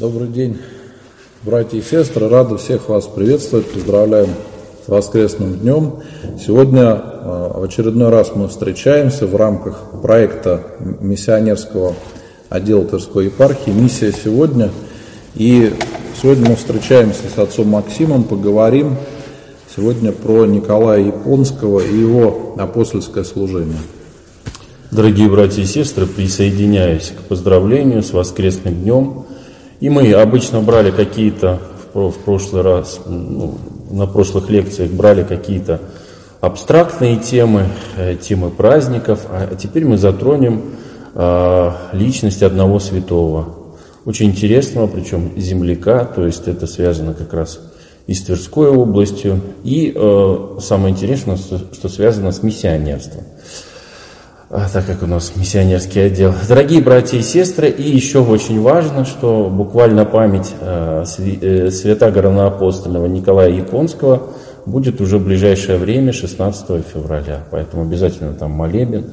Добрый день, братья и сестры. Рады всех вас приветствовать. Поздравляем с воскресным днем. Сегодня а, в очередной раз мы встречаемся в рамках проекта миссионерского отдела Тверской епархии «Миссия сегодня». И сегодня мы встречаемся с отцом Максимом, поговорим сегодня про Николая Японского и его апостольское служение. Дорогие братья и сестры, присоединяюсь к поздравлению с воскресным днем. И мы обычно брали какие-то в прошлый раз, ну, на прошлых лекциях брали какие-то абстрактные темы, э, темы праздников, а теперь мы затронем э, личность одного святого, очень интересного, причем земляка, то есть это связано как раз и с Тверской областью, и э, самое интересное, что, что связано с миссионерством. А, так как у нас миссионерский отдел. Дорогие братья и сестры, и еще очень важно, что буквально память э, э, святаго равноапостольного Николая Японского будет уже в ближайшее время, 16 февраля. Поэтому обязательно там молебен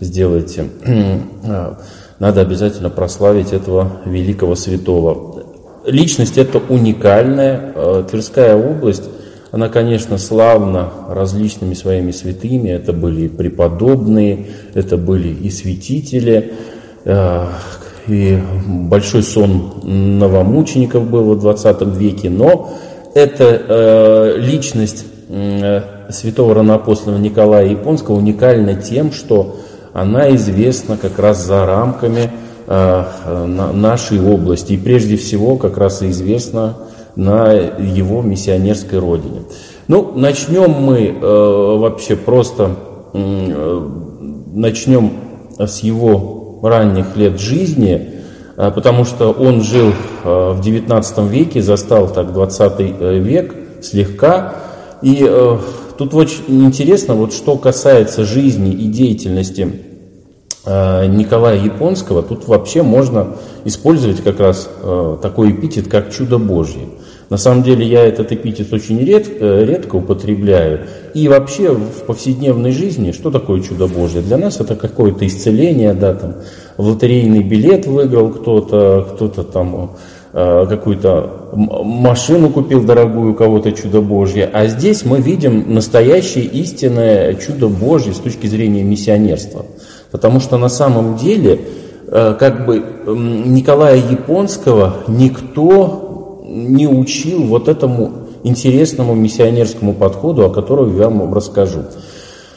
сделайте. А, надо обязательно прославить этого великого святого. Личность это уникальная. Тверская область она, конечно, славна различными своими святыми. Это были и преподобные, это были и святители, э, и большой сон новомучеников был в 20 веке. Но эта э, личность э, святого равноапостола Николая Японского уникальна тем, что она известна как раз за рамками нашей области. И прежде всего как раз и известна на его миссионерской родине. Ну, начнем мы э, вообще просто, э, начнем с его ранних лет жизни, э, потому что он жил э, в 19 веке, застал так 20 э, век слегка. И э, тут очень интересно, вот что касается жизни и деятельности э, Николая Японского, тут вообще можно использовать как раз э, такой эпитет, как чудо Божье. На самом деле я этот эпитет очень редко, э, редко употребляю. И вообще в повседневной жизни, что такое чудо Божье? Для нас это какое-то исцеление, да, там, лотерейный билет выиграл кто-то, кто-то там э, какую-то машину купил дорогую, у кого-то чудо Божье. А здесь мы видим настоящее истинное чудо Божье с точки зрения миссионерства. Потому что на самом деле, э, как бы Николая Японского никто не учил вот этому интересному миссионерскому подходу, о котором я вам расскажу.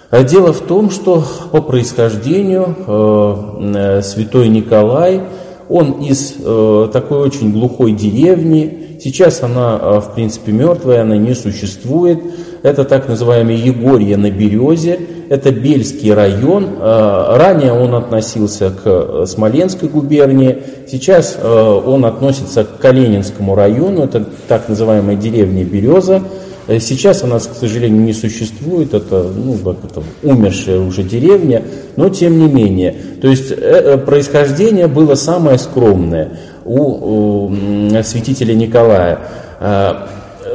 А дело в том, что по происхождению э, э, святой Николай, он из э, такой очень глухой деревни, сейчас она, э, в принципе, мертвая, она не существует, это так называемое Егорье на Березе, это Бельский район. Э, ранее он относился к э, Смоленской губернии, сейчас э, он относится к Калининскому району, это так называемая деревня Береза. Сейчас она, к сожалению, не существует, это, ну, это умершая уже деревня, но тем не менее. То есть происхождение было самое скромное у святителя Николая.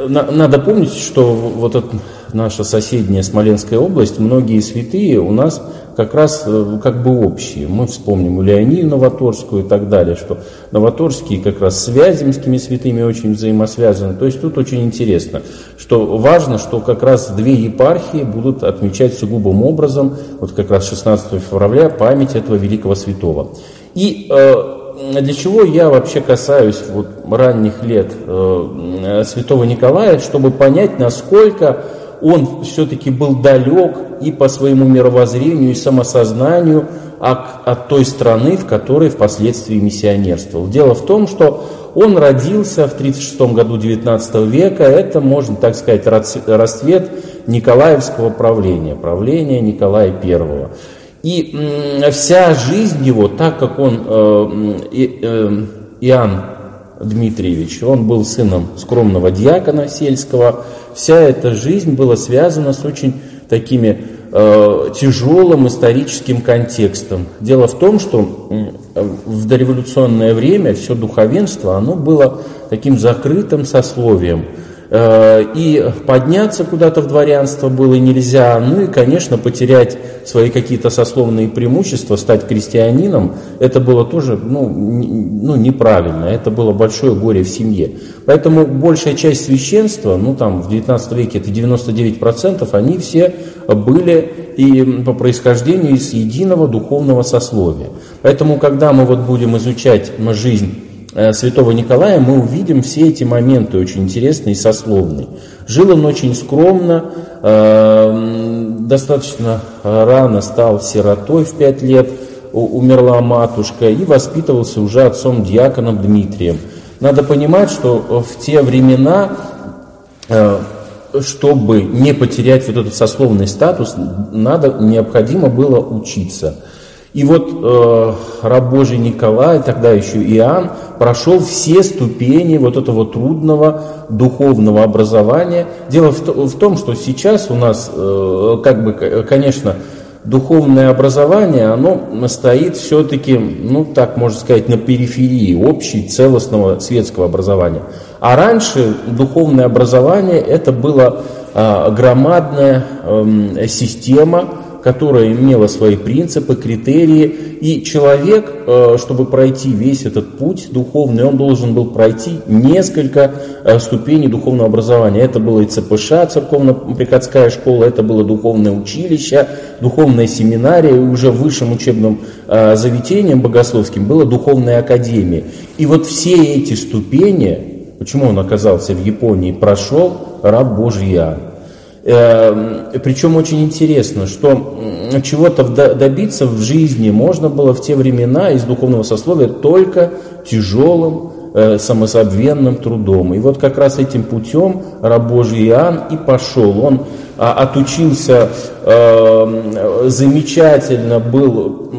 Надо помнить, что вот этот наша соседняя Смоленская область, многие святые у нас как раз э, как бы общие. Мы вспомним Леонию Новоторскую и так далее, что Новоторские как раз с Вяземскими святыми очень взаимосвязаны. То есть тут очень интересно, что важно, что как раз две епархии будут отмечать сугубым образом, вот как раз 16 февраля, память этого великого святого. И э, для чего я вообще касаюсь вот ранних лет э, святого Николая, чтобы понять, насколько он все-таки был далек и по своему мировоззрению, и самосознанию от, от той страны, в которой впоследствии миссионерствовал. Дело в том, что он родился в 36 году 19 века, это, можно так сказать, расцвет Николаевского правления, правления Николая I. И вся жизнь его, так как он, э, э, Иоанн Дмитриевич, он был сыном скромного диакона сельского, вся эта жизнь была связана с очень такими э, тяжелым историческим контекстом. Дело в том, что в дореволюционное время все духовенство, оно было таким закрытым сословием. Э, и подняться куда-то в дворянство было нельзя, ну и, конечно, потерять свои какие-то сословные преимущества, стать крестьянином, это было тоже ну, ну, неправильно, это было большое горе в семье. Поэтому большая часть священства, ну там в 19 веке это 99%, они все были и по происхождению из единого духовного сословия. Поэтому, когда мы вот будем изучать жизнь святого Николая мы увидим все эти моменты очень интересные и сословные. Жил он очень скромно, э, достаточно рано стал сиротой в пять лет, умерла матушка и воспитывался уже отцом-диаконом Дмитрием. Надо понимать, что в те времена, э, чтобы не потерять вот этот сословный статус, надо, необходимо было учиться – и вот э, раб Божий Николай, тогда еще Иоанн, прошел все ступени вот этого трудного духовного образования. Дело в, в том, что сейчас у нас, э, как бы, конечно, духовное образование, оно стоит все-таки, ну так можно сказать, на периферии общей целостного светского образования. А раньше духовное образование это была э, громадная э, система, которая имела свои принципы, критерии, и человек, э, чтобы пройти весь этот путь духовный, он должен был пройти несколько э, ступеней духовного образования. Это было и ЦПШ, церковно-приходская школа, это было духовное училище, духовная семинария, и уже в высшем учебном э, заведением богословским была духовная академия. И вот все эти ступени, почему он оказался в Японии, прошел раб Божий Иоанн. Эм, Причем очень интересно, что чего-то добиться в жизни можно было в те времена из духовного сословия только тяжелым, э, самозабвенным трудом. И вот как раз этим путем раб Божий Иоанн и пошел. Он а, отучился э, замечательно, был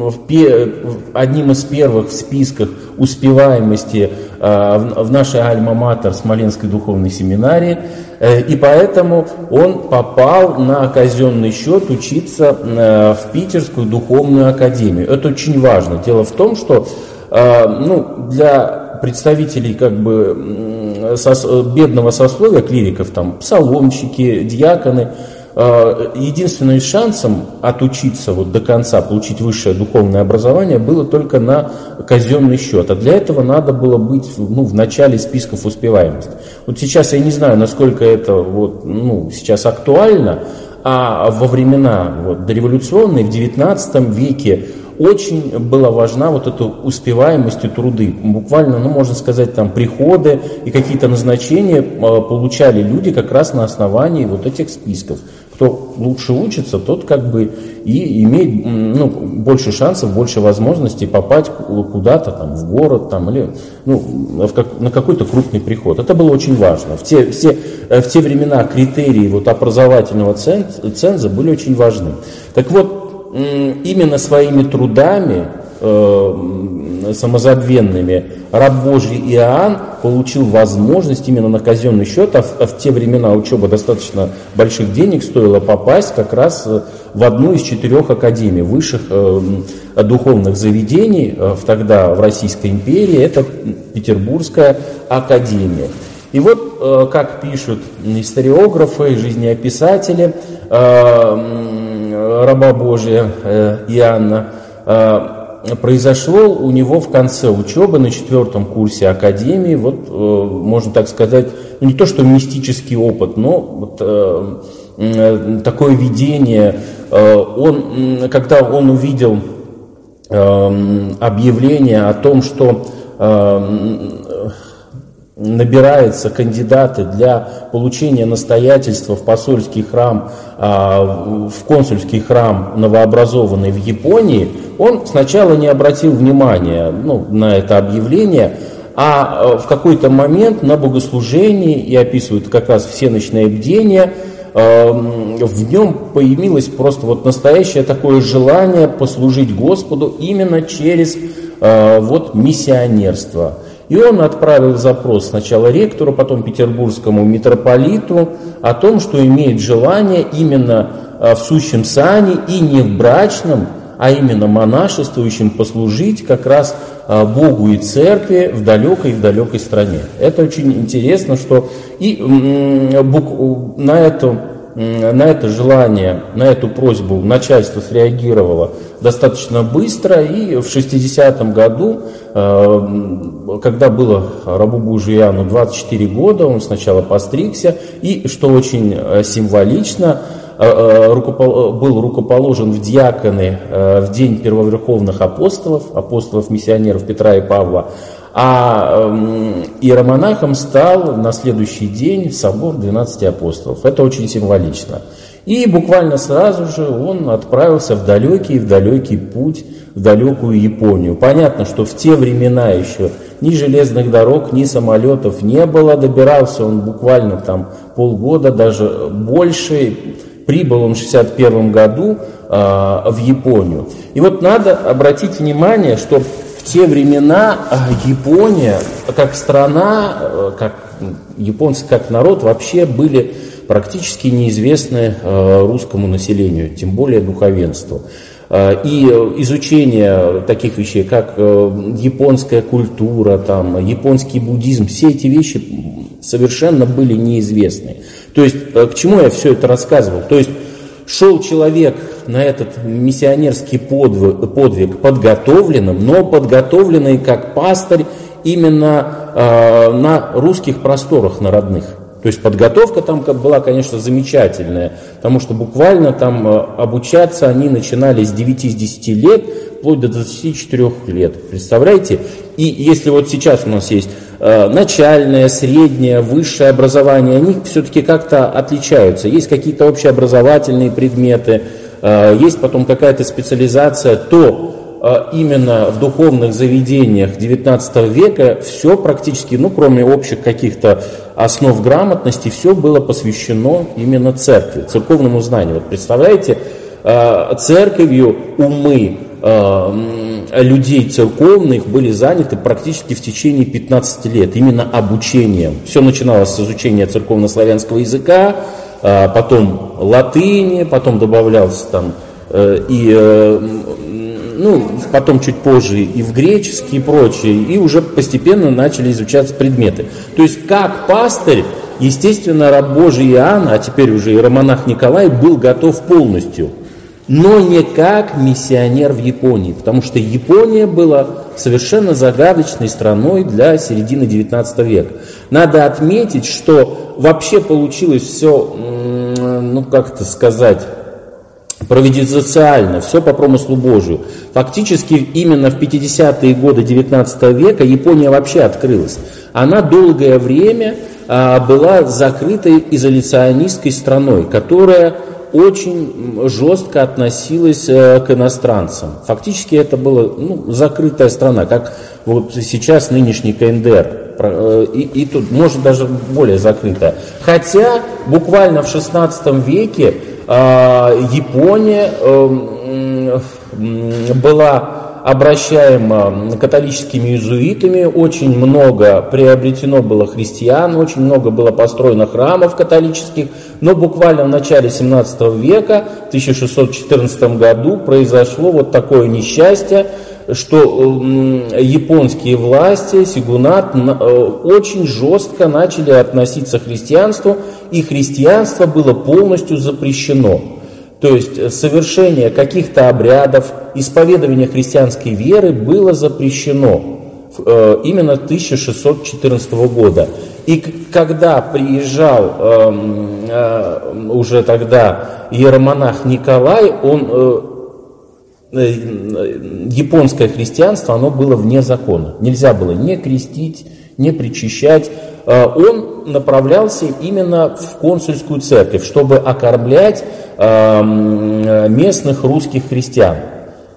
одним из первых в списках успеваемости э, в нашей альма-матер Смоленской духовной семинарии. Э, и поэтому он попал на казенный счет учиться э, в Питерскую духовную академию. Это очень важно. Дело в том, что э, ну, для представителей как бы бедного сословия, клириков, там, псаломщики, диаконы, единственным шансом отучиться вот до конца, получить высшее духовное образование было только на казенный счет. А для этого надо было быть ну, в начале списков успеваемости. Вот сейчас я не знаю, насколько это вот, ну, сейчас актуально, а во времена вот, дореволюционные, в XIX веке, очень была важна вот эта успеваемость и труды. Буквально, ну, можно сказать, там приходы и какие-то назначения э, получали люди как раз на основании вот этих списков кто лучше учится, тот как бы и имеет ну, больше шансов, больше возможностей попасть куда-то там в город там, или ну, в как, на какой-то крупный приход. Это было очень важно. В те, все, э, в те времена критерии вот образовательного ценза были очень важны. Так вот, именно своими трудами э, самозабвенными, раб Божий Иоанн получил возможность именно на казенный счет, а в, а в те времена учеба достаточно больших денег стоила попасть как раз э, в одну из четырех академий высших э, духовных заведений э, в тогда в Российской империи, это Петербургская академия. И вот, э, как пишут историографы, жизнеописатели, э, раба Божия э, Иоанна, произошло у него в конце учебы на четвертом курсе академии, вот, э, можно так сказать, ну, не то что мистический опыт, но вот, э, э, такое видение. Он, когда он увидел объявление о том, что набираются кандидаты для получения настоятельства в посольский храм, а, в консульский храм новообразованный в Японии, он сначала не обратил внимания ну, на это объявление, а э, в какой-то момент на богослужении, и описывают как раз все ночные бдения, эм, в нем появилось просто вот настоящее такое желание послужить Господу именно через э, вот миссионерство – и он отправил запрос сначала ректору, потом петербургскому митрополиту о том, что имеет желание именно а, в сущем сане и не в брачном, а именно монашествующим послужить как раз а, Богу и церкви в далекой в далекой стране. Это очень интересно, что и на эту на это желание, на эту просьбу начальство среагировало достаточно быстро, и в 60-м году, э, когда было рабу Иоанну 24 года, он сначала постригся, и, что очень э, символично, э, был рукоположен в диаконы в день первоверховных апостолов, апостолов-миссионеров Петра и Павла, а эм, иеромонахом стал на следующий день собор 12 апостолов. Это очень символично. И буквально сразу же он отправился в далекий, в далекий путь, в далекую Японию. Понятно, что в те времена еще ни железных дорог, ни самолетов не было. Добирался он буквально там полгода, даже больше. Прибыл он в 61 году э, в Японию. И вот надо обратить внимание, что те времена а, Япония как страна, э, как японцы как народ вообще были практически неизвестны э, русскому населению, тем более духовенству. Э, и изучение таких вещей, как японская культура, там, японский буддизм, все эти вещи совершенно были неизвестны. То есть, к чему я все это рассказывал? То есть, шел человек на этот миссионерский подвиг, подвиг подготовленным, но подготовленный как пастырь именно э, на русских просторах, на родных. То есть подготовка там была, конечно, замечательная, потому что буквально там э, обучаться они начинали с 9-10 лет, вплоть до 24 лет. Представляете? И если вот сейчас у нас есть начальное, среднее, высшее образование, они все-таки как-то отличаются. Есть какие-то общеобразовательные предметы, э, есть потом какая-то специализация, то э, именно в духовных заведениях XIX века все практически, ну кроме общих каких-то основ грамотности, все было посвящено именно церкви, церковному знанию. Вот представляете, церковью умы людей церковных были заняты практически в течение 15 лет, именно обучением. Все начиналось с изучения церковно-славянского языка, а, потом латыни, потом добавлялся там э, и э, ну, потом чуть позже и в греческий и прочее, и уже постепенно начали изучаться предметы. То есть как пастырь, естественно, раб Божий Иоанн, а теперь уже и романах Николай, был готов полностью – но не как миссионер в Японии, потому что Япония была совершенно загадочной страной для середины XIX века. Надо отметить, что вообще получилось все, ну как это сказать, провиденциально, все по промыслу Божию. Фактически именно в 50-е годы XIX века Япония вообще открылась. Она долгое время а, была закрытой изоляционистской страной, которая очень жестко относилась э, к иностранцам. Фактически это была ну, закрытая страна, как вот сейчас нынешний КНДР. Э, и, и тут, может, даже более закрытая. Хотя буквально в 16 веке э, Япония э, была обращаем католическими иезуитами, очень много приобретено было христиан, очень много было построено храмов католических, но буквально в начале 17 века, в 1614 году, произошло вот такое несчастье, что японские власти, Сигунат, э, очень жестко начали относиться к христианству, и христианство было полностью запрещено. То есть э, совершение каких-то обрядов, исповедование христианской веры было запрещено э, именно 1614 года. И когда приезжал эм, э, уже тогда иеромонах Николай, он японское христианство, оно было вне закона. Нельзя было не крестить, не причащать. Он направлялся именно в консульскую церковь, чтобы окормлять Эм, местных русских христиан.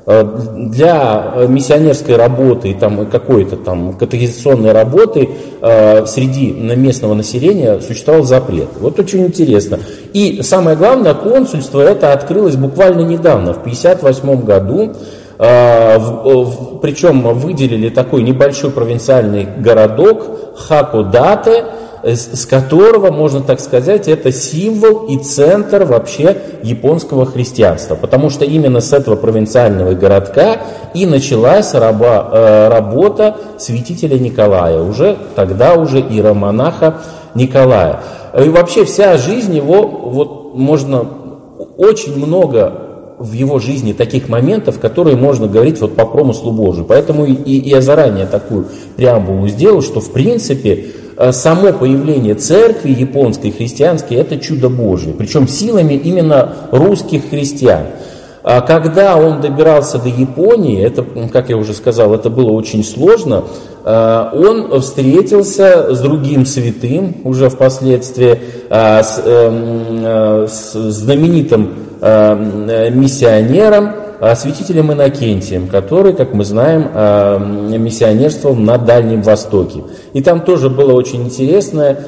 Э, для миссионерской работы и там какой-то там категоризационной работы э, среди местного населения существовал запрет. Вот очень интересно. И самое главное, консульство это открылось буквально недавно, в 1958 году. Э, причем выделили такой небольшой провинциальный городок Хакодате, с которого, можно так сказать, это символ и центр вообще японского христианства. Потому что именно с этого провинциального городка и началась раба, э, работа святителя Николая, уже тогда уже иеромонаха Николая. И вообще вся жизнь его, вот можно очень много в его жизни таких моментов, которые можно говорить вот по промыслу Божию. Поэтому и, и я заранее такую преамбулу сделал, что в принципе э, само появление церкви японской, христианской, это чудо Божие. Причем силами именно русских христиан. А когда он добирался до Японии, это, как я уже сказал, это было очень сложно, э, он встретился с другим святым уже впоследствии, э, с, эм, с знаменитым миссионером, э, святителем Иннокентием, который, как мы знаем, э, миссионерствовал на Дальнем Востоке. И там тоже было очень интересное,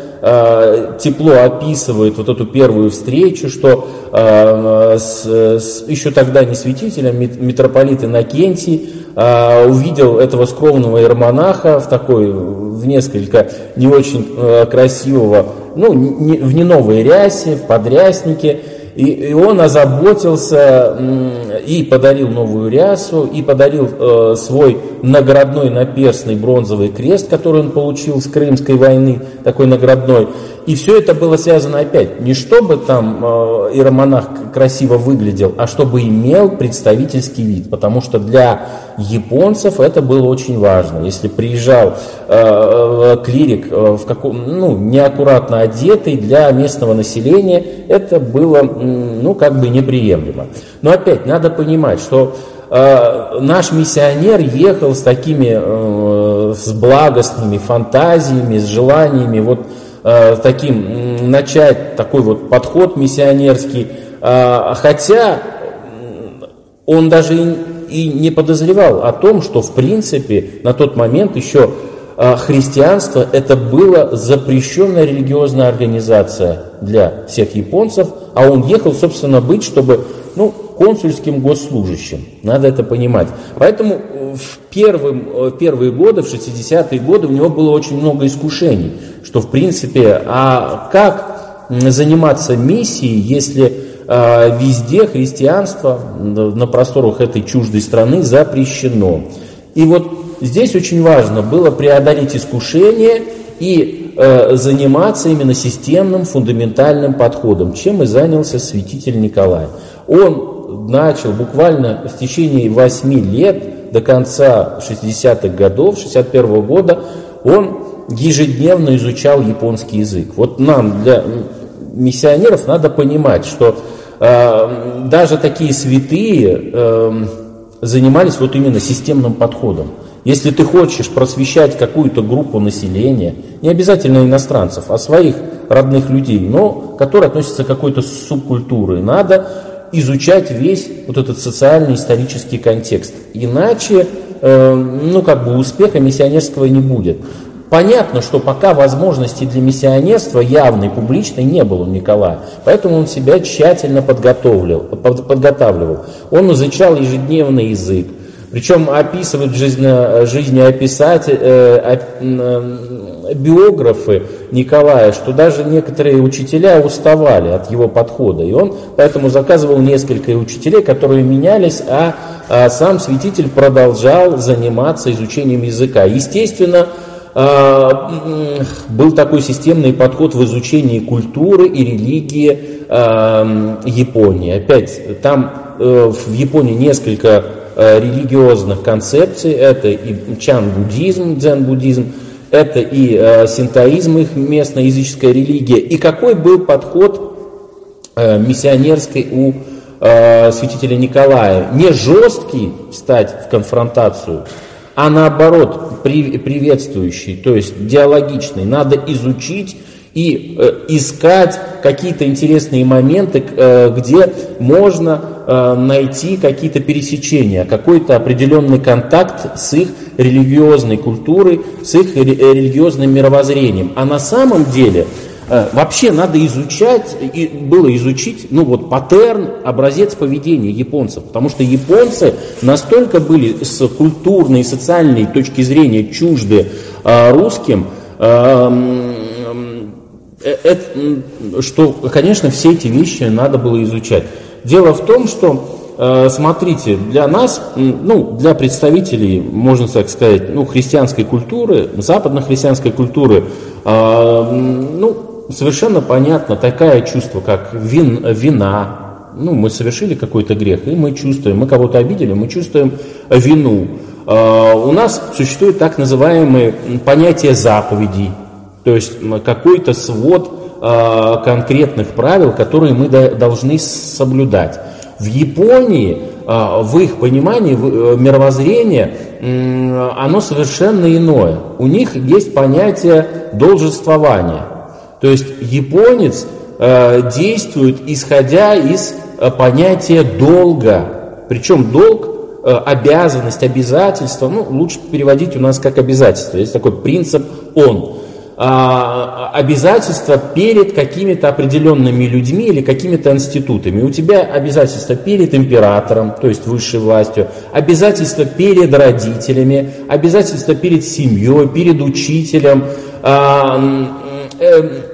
тепло описывает вот эту первую встречу, что с, с, еще тогда не святителем, митрополит Иннокентий увидел этого скромного иеромонаха в такой, в несколько не очень красивого, ну, не, в не новой рясе, в подряснике, и, и он озаботился и подарил новую рясу, и подарил э, свой наградной наперстный бронзовый крест, который он получил с Крымской войны, такой наградной. И все это было связано опять не чтобы там э, иеромонах красиво выглядел, а чтобы имел представительский вид, потому что для японцев это было очень важно. Если приезжал э, э клирик э, в каком, ну, неаккуратно одетый для местного населения, это было ну, как бы неприемлемо. Но опять надо понимать, что э, наш миссионер ехал с такими, э, с благостными фантазиями, с желаниями вот э, таким начать такой вот подход миссионерский, э, хотя он даже и, не подозревал о том, что в принципе на тот момент еще а христианство это была запрещенная религиозная организация для всех японцев, а он ехал, собственно, быть, чтобы, ну, консульским госслужащим. Надо это понимать. Поэтому в первым, э, первые годы, в 60-е годы, у него было очень много искушений, что, в принципе, а как заниматься миссией, если везде христианство на просторах этой чуждой страны запрещено. И вот здесь очень важно было преодолеть искушение и э, заниматься именно системным фундаментальным подходом, чем и занялся святитель Николай. Он начал буквально в течение 8 лет, до конца 60-х годов, 61 -го года, он ежедневно изучал японский язык. Вот нам, для миссионеров, надо понимать, что даже такие святые э, занимались вот именно системным подходом. Если ты хочешь просвещать какую-то группу населения, не обязательно иностранцев, а своих родных людей, но которые относятся к какой-то субкультуре, надо изучать весь вот этот социальный исторический контекст. Иначе, э, ну как бы успеха миссионерского не будет. Понятно, что пока возможности для миссионерства явной, публичной не было у Николая, поэтому он себя тщательно подготовливал. подготавливал. Он изучал ежедневный язык, причем описывают жизнь, жизнеописатель, э, э, биографы Николая, что даже некоторые учителя уставали от его подхода. И он поэтому заказывал несколько учителей, которые менялись, а, а сам святитель продолжал заниматься изучением языка. Естественно, был такой системный подход в изучении культуры и религии а, Японии. Опять, там э, в Японии несколько Э, религиозных концепций. Это и чан-буддизм, дзен-буддизм, это и э, синтоизм, их местная языческая религия. И какой был подход миссионерский у святителя Николая? Не жесткий стать в конфронтацию, а наоборот при, приветствующий, то есть диалогичный. Надо изучить и э, искать какие-то интересные моменты, э, где можно э, найти какие-то пересечения, какой-то определенный контакт с их религиозной культурой, с их религиозным мировоззрением. А на самом деле вообще надо изучать, и было изучить, ну вот паттерн, образец поведения японцев, потому что японцы настолько были с культурной и социальной точки зрения чужды русским, это, что, конечно, все эти вещи надо было изучать. Дело в том, что Э, смотрите, для нас, ну, для представителей, можно так сказать, ну, христианской культуры, западно-христианской культуры, э, ну, совершенно понятно такое чувство, как вин, вина, ну, мы совершили какой-то грех, и мы чувствуем, мы кого-то обидели, мы чувствуем вину. Э, у нас существует так называемое понятие заповедей, то есть какой-то свод конкретных правил, которые мы должны соблюдать. В Японии, а, в их понимании, э, мировоззрение, оно совершенно иное. У них есть понятие должествования. То есть японец э, действует исходя из э, понятия долга. Причем долг обязанность, обязательство, ну, лучше переводить у нас как обязательство. Есть такой принцип «он». А, обязательства перед какими-то определенными людьми или какими-то институтами. У тебя обязательства перед императором, то есть высшей властью, обязательства перед родителями, обязательства перед семьей, перед учителем. А, э,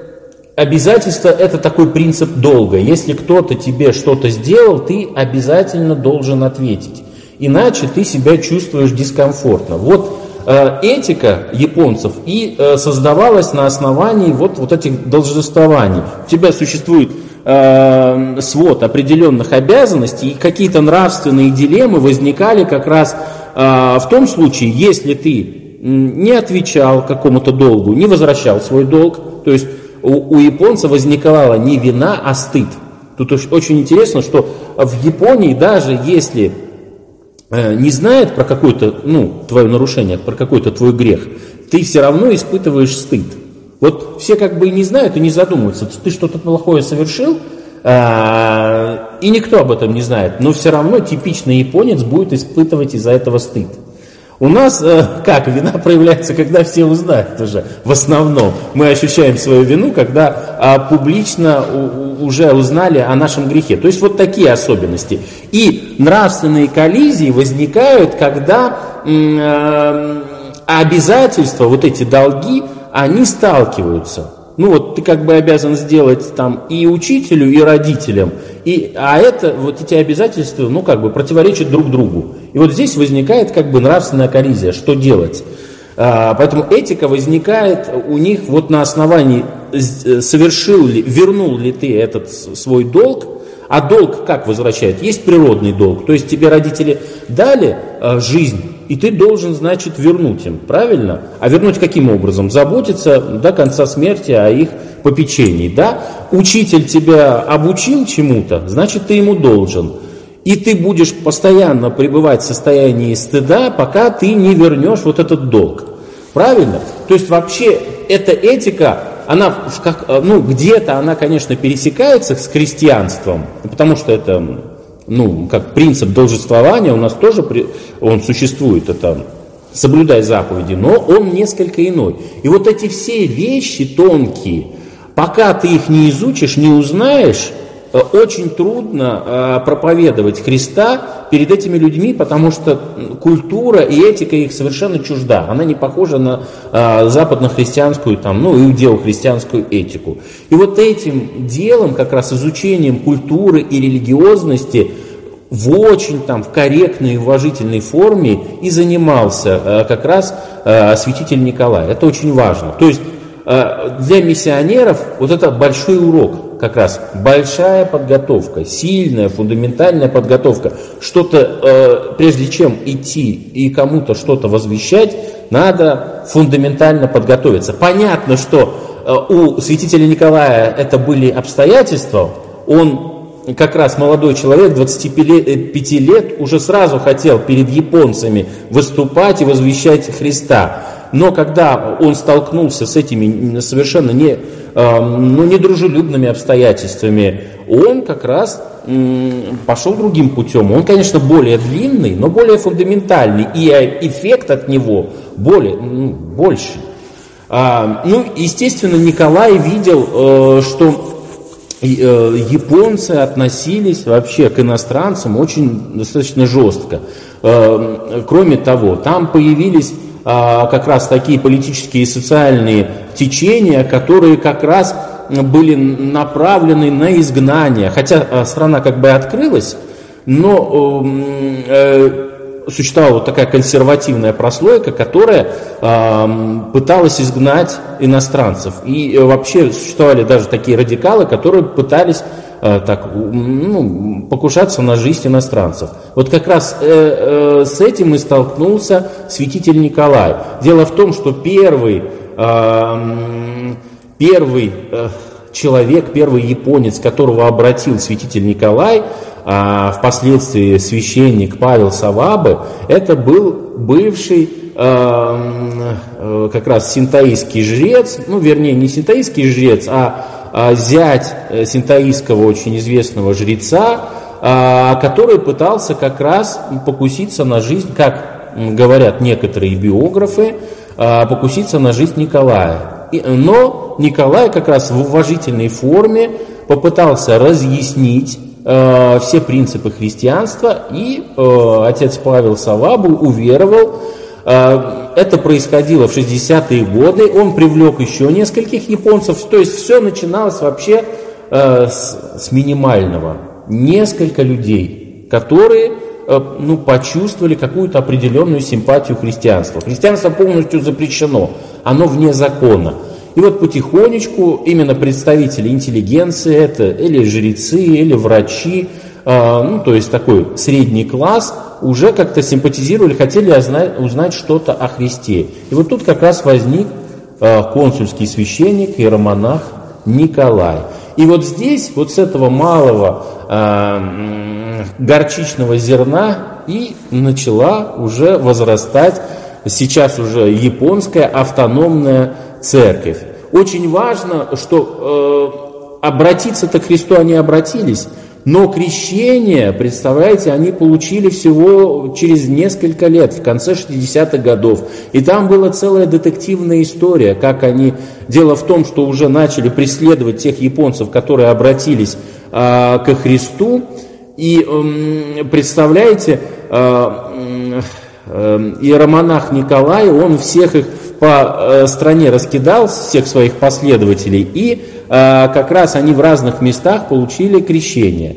обязательство – это такой принцип долга. Если кто-то тебе что-то сделал, ты обязательно должен ответить. Иначе ты себя чувствуешь дискомфортно. Вот Э, этика японцев и э, создавалась на основании вот, вот этих должествований. У тебя существует э, свод определенных обязанностей, и какие-то нравственные дилеммы возникали как раз в том случае, если ты не отвечал какому-то долгу, не возвращал свой долг, то есть у, у японца возникала не вина, а стыд. Тут очень интересно, что в Японии даже если Э, не знает про какое-то, ну, твое нарушение, про какой-то твой грех, ты все равно испытываешь стыд. Вот все как бы и не знают и не задумываются, ты что-то плохое совершил, а, и никто об этом не знает, но все равно типичный японец будет испытывать из-за этого стыд. У нас, э, как, вина проявляется, когда все узнают уже, в основном. Мы ощущаем свою вину, когда а, публично у, уже узнали о нашем грехе. То есть вот такие особенности. И нравственные коллизии возникают, когда э, обязательства, вот эти долги, они сталкиваются ну вот ты как бы обязан сделать там и учителю, и родителям, и, а это, вот эти обязательства, ну как бы противоречат друг другу. И вот здесь возникает как бы нравственная коллизия, что делать. А, поэтому этика возникает у них вот на основании, э, совершил ли, вернул ли ты этот свой долг, а долг как возвращает? Есть природный долг, то есть тебе родители дали э, жизнь, и ты должен, значит, вернуть им, правильно? А вернуть каким образом? Заботиться до конца смерти о их попечении, да? Учитель тебя обучил чему-то, значит, ты ему должен. И ты будешь постоянно пребывать в состоянии стыда, пока ты не вернешь вот этот долг. Правильно? То есть вообще эта этика, она как, ну, где-то она, конечно, пересекается с христианством, потому что это ну, как принцип должествования у нас тоже он существует, это соблюдай заповеди, но он несколько иной. И вот эти все вещи тонкие, пока ты их не изучишь, не узнаешь, очень трудно э, проповедовать Христа перед этими людьми, потому что культура и этика их совершенно чужда. Она не похожа на э, западно-христианскую, там, ну, иудео-христианскую этику. И вот этим делом, как раз изучением культуры и религиозности, в очень там в корректной и уважительной форме и занимался э, как раз э, святитель Николай. Это очень важно. То есть э, для миссионеров вот это большой урок, как раз большая подготовка, сильная, фундаментальная подготовка. Что-то, прежде чем идти и кому-то что-то возвещать, надо фундаментально подготовиться. Понятно, что у святителя Николая это были обстоятельства, он как раз молодой человек, 25 лет, уже сразу хотел перед японцами выступать и возвещать Христа. Но когда он столкнулся с этими совершенно не, ну, недружелюбными обстоятельствами, он как раз пошел другим путем. Он, конечно, более длинный, но более фундаментальный, и эффект от него более, ну, больше. А, ну, естественно, Николай видел, э, что Э, японцы относились вообще к иностранцам очень достаточно жестко. Э, кроме того, там появились а, как раз такие политические и социальные течения, которые как раз были направлены на изгнание. Хотя страна как бы открылась, но существовала вот такая консервативная прослойка, которая э, пыталась изгнать иностранцев. И э, вообще существовали даже такие радикалы, которые пытались э, так, ну, покушаться на жизнь иностранцев. Вот как раз э, э, с этим и столкнулся святитель Николай. Дело в том, что первый, э, первый э, человек, первый японец, которого обратил святитель Николай, а впоследствии священник Павел Савабы, это был бывший э, э, как раз синтаистский жрец, ну вернее не синтаистский жрец, а, а зять э, синтаистского очень известного жреца, а, который пытался как раз покуситься на жизнь, как говорят некоторые биографы, покуситься на жизнь Николая. Но Николай как раз в уважительной форме попытался разъяснить э, все принципы христианства, и э, отец Павел Савабу уверовал. Это происходило в 60-е годы, он привлек еще нескольких японцев, то есть все начиналось вообще с, с минимального. Несколько людей, которые ну, почувствовали какую-то определенную симпатию христианства. Христианство полностью запрещено, оно вне закона. И вот потихонечку именно представители интеллигенции, это или жрецы, или врачи, э, ну, то есть такой средний класс, уже как-то симпатизировали, хотели узнать что-то о Христе. И вот тут как раз возник э, консульский священник, иеромонах Николай. И вот здесь, вот с этого малого э, горчичного зерна и начала уже возрастать сейчас уже японская автономная церковь. Очень важно, что э, обратиться-то к Христу они обратились, но крещение, представляете, они получили всего через несколько лет, в конце 60-х годов. И там была целая детективная история, как они... Дело в том, что уже начали преследовать тех японцев, которые обратились э, ко Христу. И э, представляете, э, э, иеромонах Николай, он всех их по э, стране раскидал всех своих последователей, и э, как раз они в разных местах получили крещение.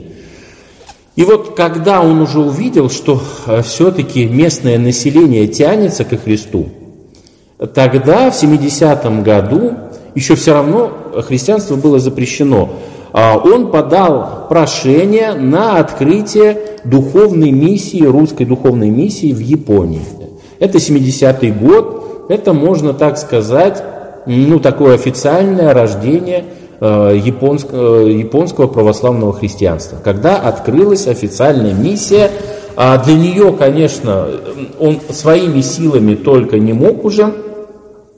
И вот когда он уже увидел, что все-таки местное население тянется ко Христу, тогда в 70-м году еще все равно христианство было запрещено. А он подал прошение на открытие духовной миссии, русской духовной миссии в Японии. Это 70-й год, это можно так сказать, ну, такое официальное рождение э, японского, э, японского православного христианства, когда открылась официальная миссия. А для нее, конечно, он своими силами только не мог уже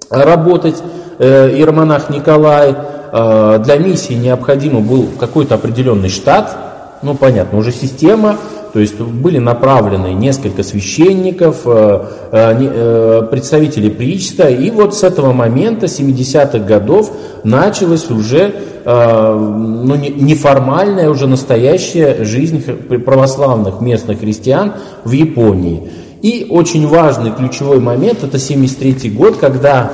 работать, э, иеромонах Николай. Э, для миссии необходимо был какой-то определенный штат, ну, понятно, уже система, то есть были направлены несколько священников, э, э, представители причта, и вот с этого момента, 70-х годов, началась уже ну, неформальная, уже настоящая жизнь православных местных христиан в Японии. И очень важный ключевой момент, это 73 год, когда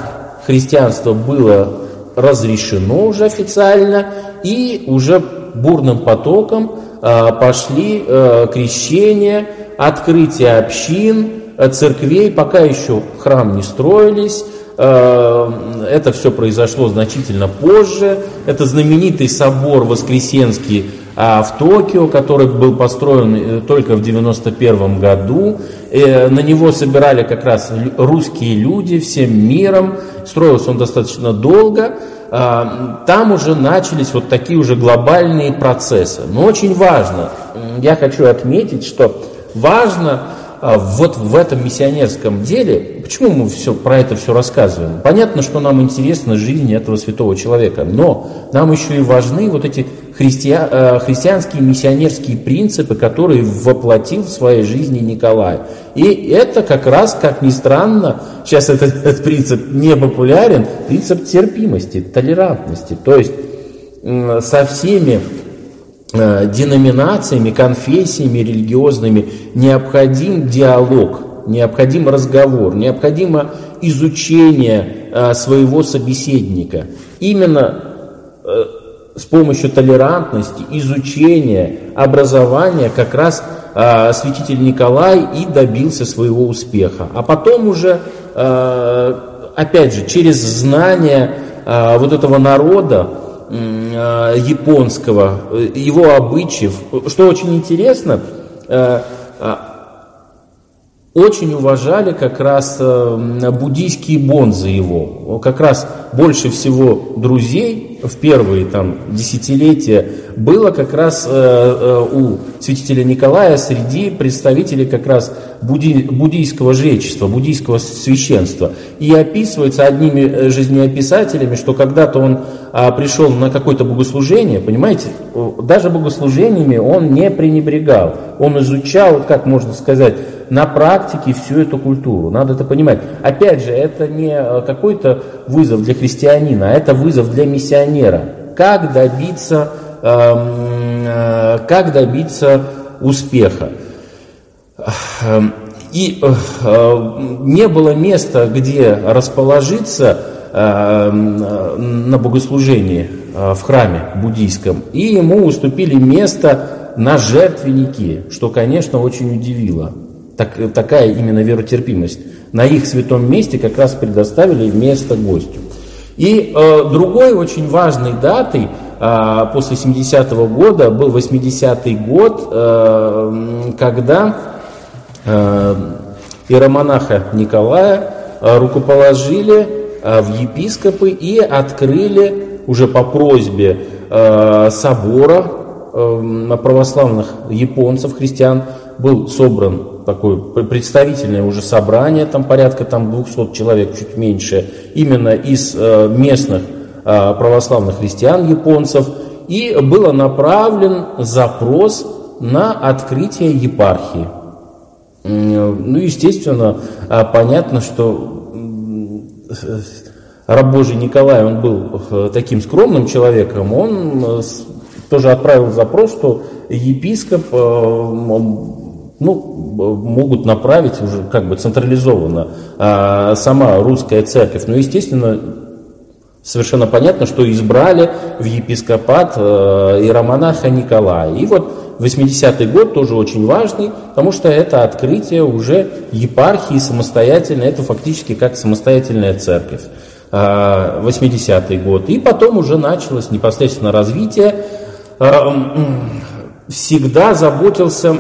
христианство было разрешено уже официально, и уже бурным потоком Э, пошли э, крещения, открытие общин, э, церквей, пока еще храм не строились, это все произошло значительно позже. Это знаменитый собор Воскресенский в Токио, который был построен только в 91 году. На него собирали как раз русские люди всем миром. Строился он достаточно долго. А, там уже начались вот такие уже глобальные процессы. Но очень важно, я хочу отметить, что важно а, вот в этом миссионерском деле, почему мы все, про это все рассказываем? Понятно, что нам интересна жизнь этого святого человека, но нам еще и важны вот эти христиа, э, христианские миссионерские принципы, которые воплотил в своей жизни Николай. И это как раз, как ни странно, сейчас этот, этот принцип не популярен, принцип терпимости, толерантности. То есть со всеми деноминациями, конфессиями религиозными необходим диалог, необходим разговор, необходимо изучение э, своего собеседника. Именно с помощью толерантности, изучения, образования как раз э, святитель Николай и добился своего успеха. А потом уже, э, опять же, через знание э, вот этого народа э, японского, его обычаев, что очень интересно, э, очень уважали как раз э, буддийские бонзы его. Как раз больше всего друзей в первые там, десятилетия было как раз э, э, у святителя Николая среди представителей как раз будди, буддийского жречества, буддийского священства. И описывается одними жизнеописателями, что когда-то он а, пришел на какое-то богослужение, понимаете, даже богослужениями он не пренебрегал. Он изучал, как можно сказать, на практике всю эту культуру. Надо это понимать. Опять же, это не э, какой-то вызов для христианина, а это вызов для миссионера. Как добиться, эм, э, как добиться успеха? Эм, и э, не было места, где расположиться э, на богослужении э, в храме буддийском, и ему уступили место на жертвеннике, что, конечно, очень удивило так, такая именно веротерпимость. На их святом месте как раз предоставили место гостю. И э, другой очень важной датой э, после 70-го года был 80-й год, э, когда э, иеромонаха Николая э, рукоположили э, в епископы и открыли уже по просьбе э, собора э, православных японцев, христиан, был собран такое представительное уже собрание, там порядка там 200 человек, чуть меньше, именно из э, местных э, православных христиан, японцев, и был направлен запрос на открытие епархии. Ну, естественно, э, понятно, что раб Божий Николай, он был таким скромным человеком, он тоже отправил запрос, что епископ ну, могут направить уже как бы централизованно а, сама русская церковь. Но, естественно, совершенно понятно, что избрали в епископат а, иеромонаха Николая. И вот 80-й год тоже очень важный, потому что это открытие уже епархии самостоятельно, это фактически как самостоятельная церковь. 80-й а, год. И потом уже началось непосредственно развитие. Всегда заботился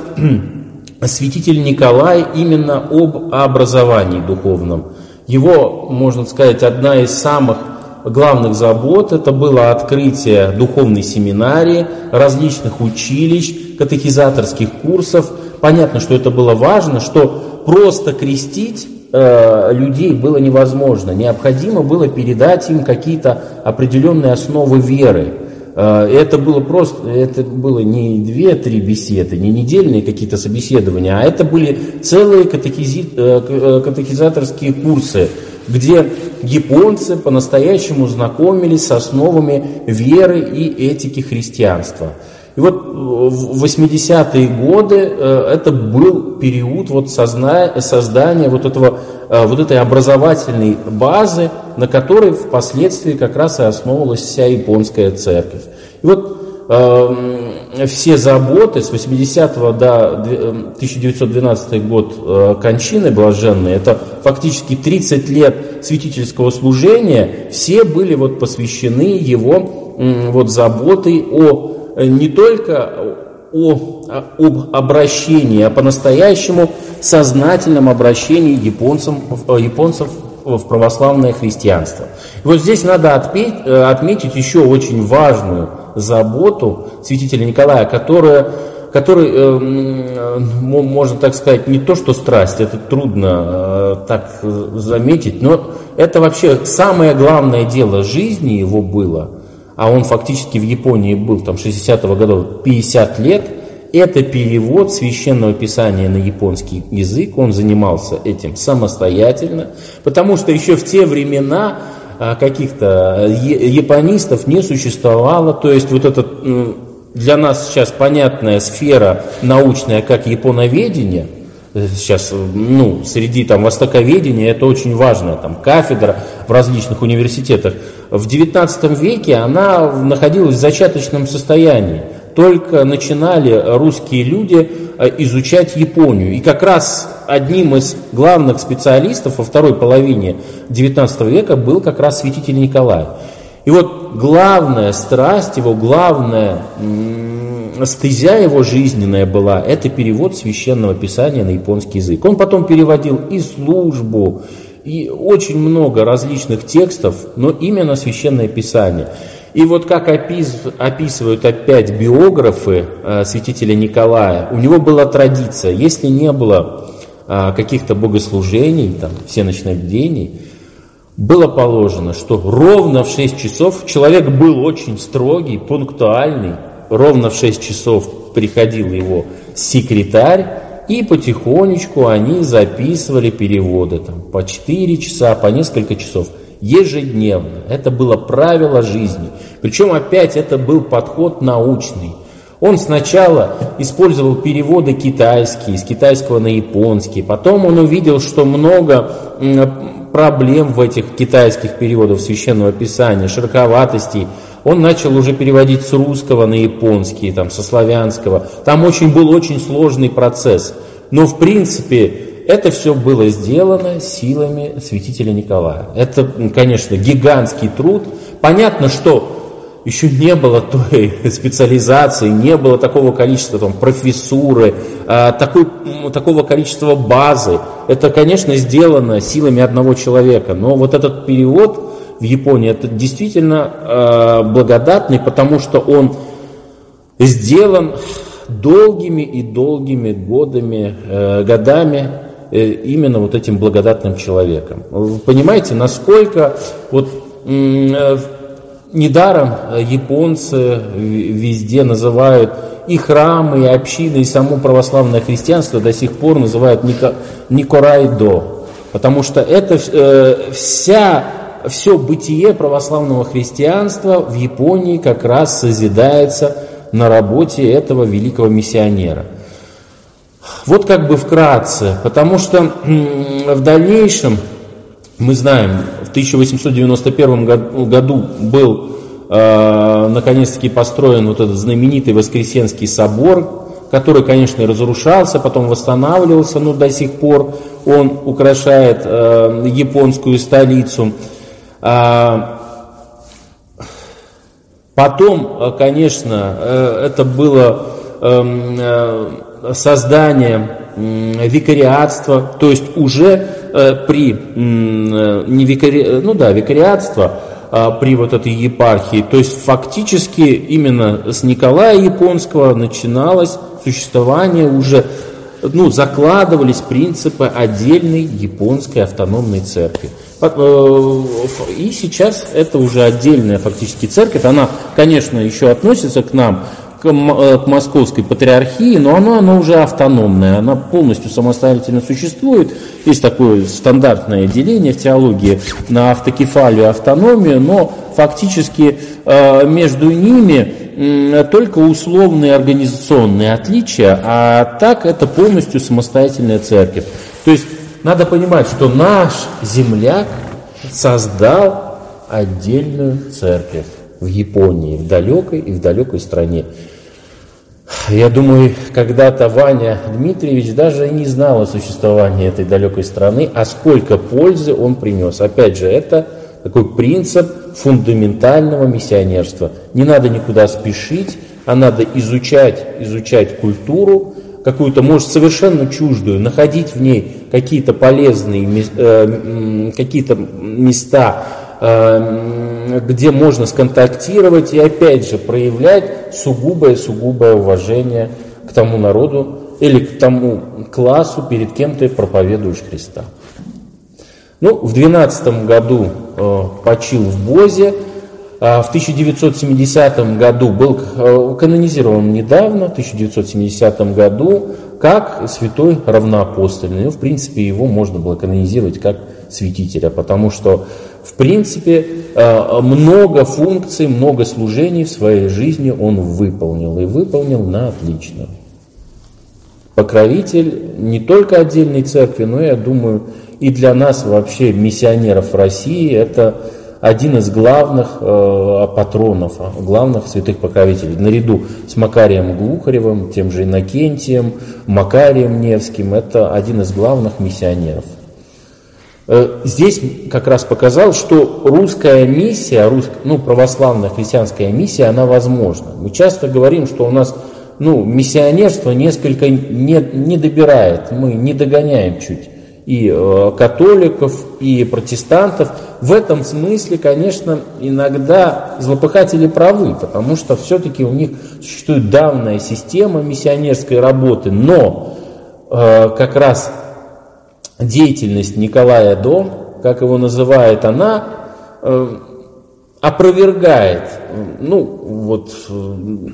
святитель Николай именно об образовании духовном. Его, можно сказать, одна из самых главных забот это было открытие духовной семинарии, различных училищ, катехизаторских курсов. Понятно, что это было важно, что просто крестить э, людей было невозможно. Необходимо было передать им какие-то определенные основы веры. А, это было просто, это было не две-три беседы, не недельные какие-то собеседования, а это были целые катехизи, э, э, катехизаторские курсы, где японцы по-настоящему знакомились с основами веры и этики христианства. И вот в 80-е годы э, это был период вот создания вот, этого, вот этой образовательной базы, на которой впоследствии как раз и основывалась вся японская церковь. И вот э, все заботы с 80 до 1912 эм, год э, кончины блаженной, это фактически 30 лет святительского служения, все были вот посвящены его э, вот заботой о э, не только о, об обращении, а по-настоящему сознательном обращении японцев, японцев в православное христианство. Вот здесь надо отметить, э, отметить еще очень важную заботу святителя Николая, которая, который, э, можно так сказать, не то что страсть, это трудно э, так заметить, но это вообще самое главное дело жизни его было, а он фактически в Японии был там 60-го года 50 лет – это перевод священного писания на японский язык. Он занимался этим самостоятельно, потому что еще в те времена а, каких-то японистов не существовало. То есть вот эта для нас сейчас понятная сфера научная, как японоведение, сейчас, ну, среди там востоковедения это очень важная там кафедра в различных университетах. В XIX веке она находилась в зачаточном состоянии. Только начинали русские люди э, изучать Японию. И как раз одним из главных специалистов во второй половине XIX века был как раз святитель Николай. И вот главная страсть его, главная стезя его жизненная была, это перевод священного писания на японский язык. Он потом переводил и службу, и очень много различных текстов, но именно священное писание. И вот как опис, описывают опять биографы э, святителя Николая, у него была традиция, если не было э, каких-то богослужений, там, всеночных бдений, было положено, что ровно в 6 часов человек был очень строгий, пунктуальный, ровно в 6 часов приходил его секретарь, и потихонечку они записывали переводы там, по 4 часа, по несколько часов ежедневно. Это было правило жизни. Причем опять это был подход научный. Он сначала использовал переводы китайские, из китайского на японский. Потом он увидел, что много проблем в этих китайских переводах священного писания, широковатостей, он начал уже переводить с русского на японский, там, со славянского. Там очень был очень сложный процесс. Но в принципе это все было сделано силами святителя Николая. Это, конечно, гигантский труд. Понятно, что еще не было той специализации, не было такого количества там, профессуры, а, такой, такого количества базы. Это, конечно, сделано силами одного человека. Но вот этот перевод в Японии, это действительно э, благодатный, потому что он сделан долгими и долгими годами, э, годами э, именно вот этим благодатным человеком. Вы понимаете, насколько вот недаром японцы везде называют и храмы, и общины, и само православное христианство до сих пор называют Никорайдо, потому что это вся все бытие православного христианства в Японии как раз созидается на работе этого великого миссионера. Вот как бы вкратце, потому что в дальнейшем, мы знаем, в 1891 году был э, наконец-таки построен вот этот знаменитый Воскресенский собор, который, конечно, разрушался, потом восстанавливался, но до сих пор он украшает э, японскую столицу. А, потом, э, конечно, э, это было эм, э, создание викариатства, то есть уже при не викари, ну да, викариатство а, при вот этой епархии, то есть фактически именно с Николая Японского начиналось существование уже ну, закладывались принципы отдельной японской автономной церкви. Э, и сейчас это уже отдельная фактически церковь. Она, конечно, еще относится к нам, к, э, к московской патриархии, но она, она уже автономная, она полностью самостоятельно существует. Есть такое стандартное деление в теологии на автокефалию автономию, но фактически э, между ними только условные организационные отличия, а так это полностью самостоятельная церковь. То есть надо понимать, что наш земляк создал отдельную церковь в Японии, в далекой и в далекой стране. Я думаю, когда-то Ваня Дмитриевич даже не знал о существовании этой далекой страны, а сколько пользы он принес. Опять же, это такой принцип фундаментального миссионерства. Не надо никуда спешить, а надо изучать, изучать культуру, какую-то, может, совершенно чуждую, находить в ней какие-то полезные, э, какие-то места, э, где можно сконтактировать и, опять же, проявлять сугубое-сугубое уважение к тому народу или к тому классу, перед кем ты проповедуешь Христа. Ну, в 12 году э, почил в Бозе, в 1970 году был э, канонизирован недавно, в 1970 году, как святой равноапостольный. Ну, в принципе, его можно было канонизировать как святителя, потому что, в принципе, э, много функций, много служений в своей жизни он выполнил, и выполнил на отлично. покровитель не только отдельной церкви, но, я думаю, и для нас вообще, миссионеров России, это один из главных э, патронов, главных святых покровителей. Наряду с Макарием Глухаревым, тем же Иннокентием, Макарием Невским, это один из главных миссионеров. Э, здесь как раз показал, что русская миссия, рус, ну, православная христианская миссия, она возможна. Мы часто говорим, что у нас ну, миссионерство несколько не, не добирает, мы не догоняем чуть и э, католиков, и протестантов. В этом смысле, конечно, иногда злопыхатели правы, потому что все-таки у них существует давная система миссионерской работы, но э, как раз деятельность Николая До, как его называет она, э, опровергает ну, вот,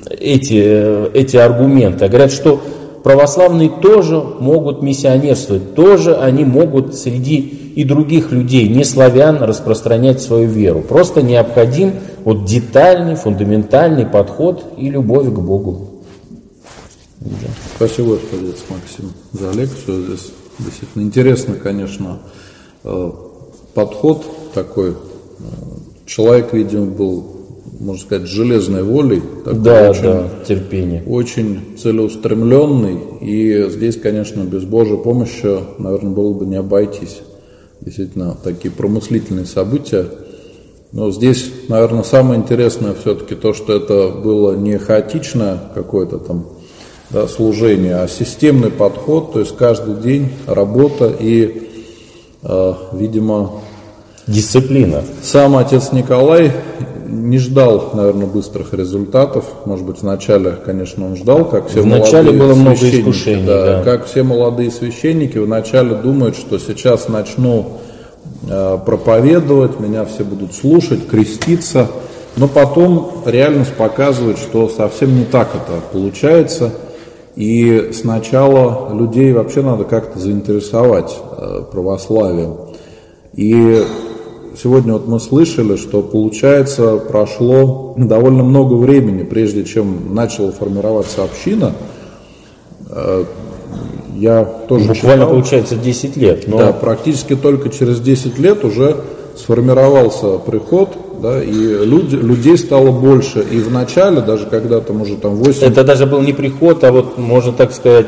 эти, эти аргументы. Говорят, что православные тоже могут миссионерствовать, тоже они могут среди и других людей, не славян, распространять свою веру. Просто необходим вот детальный, фундаментальный подход и любовь к Богу. Спасибо, отец Максим, за лекцию. Здесь действительно интересно, конечно, э, подход такой. Человек, видимо, был можно сказать, железной волей. Такой да, очень, да, терпение. Очень целеустремленный. И здесь, конечно, без Божьей помощи, наверное, было бы не обойтись. Действительно, такие промыслительные события. Но здесь, наверное, самое интересное все-таки то, что это было не хаотичное какое-то там да, служение, а системный подход, то есть каждый день работа и, э, видимо, дисциплина. Сам отец Николай не ждал, наверное, быстрых результатов. Может быть, вначале, конечно, он ждал, как все вначале молодые было много искушений, да, да. Как все молодые священники вначале думают, что сейчас начну э, проповедовать, меня все будут слушать, креститься. Но потом реальность показывает, что совсем не так это получается. И сначала людей вообще надо как-то заинтересовать э, православием. И сегодня вот мы слышали, что получается прошло довольно много времени, прежде чем начала формироваться община. Э, я тоже Буквально читал, получается 10 лет. Но... Да, практически только через 10 лет уже сформировался приход, да, и люди, людей стало больше. И в начале, даже когда там уже там 8... Это даже был не приход, а вот, можно так сказать...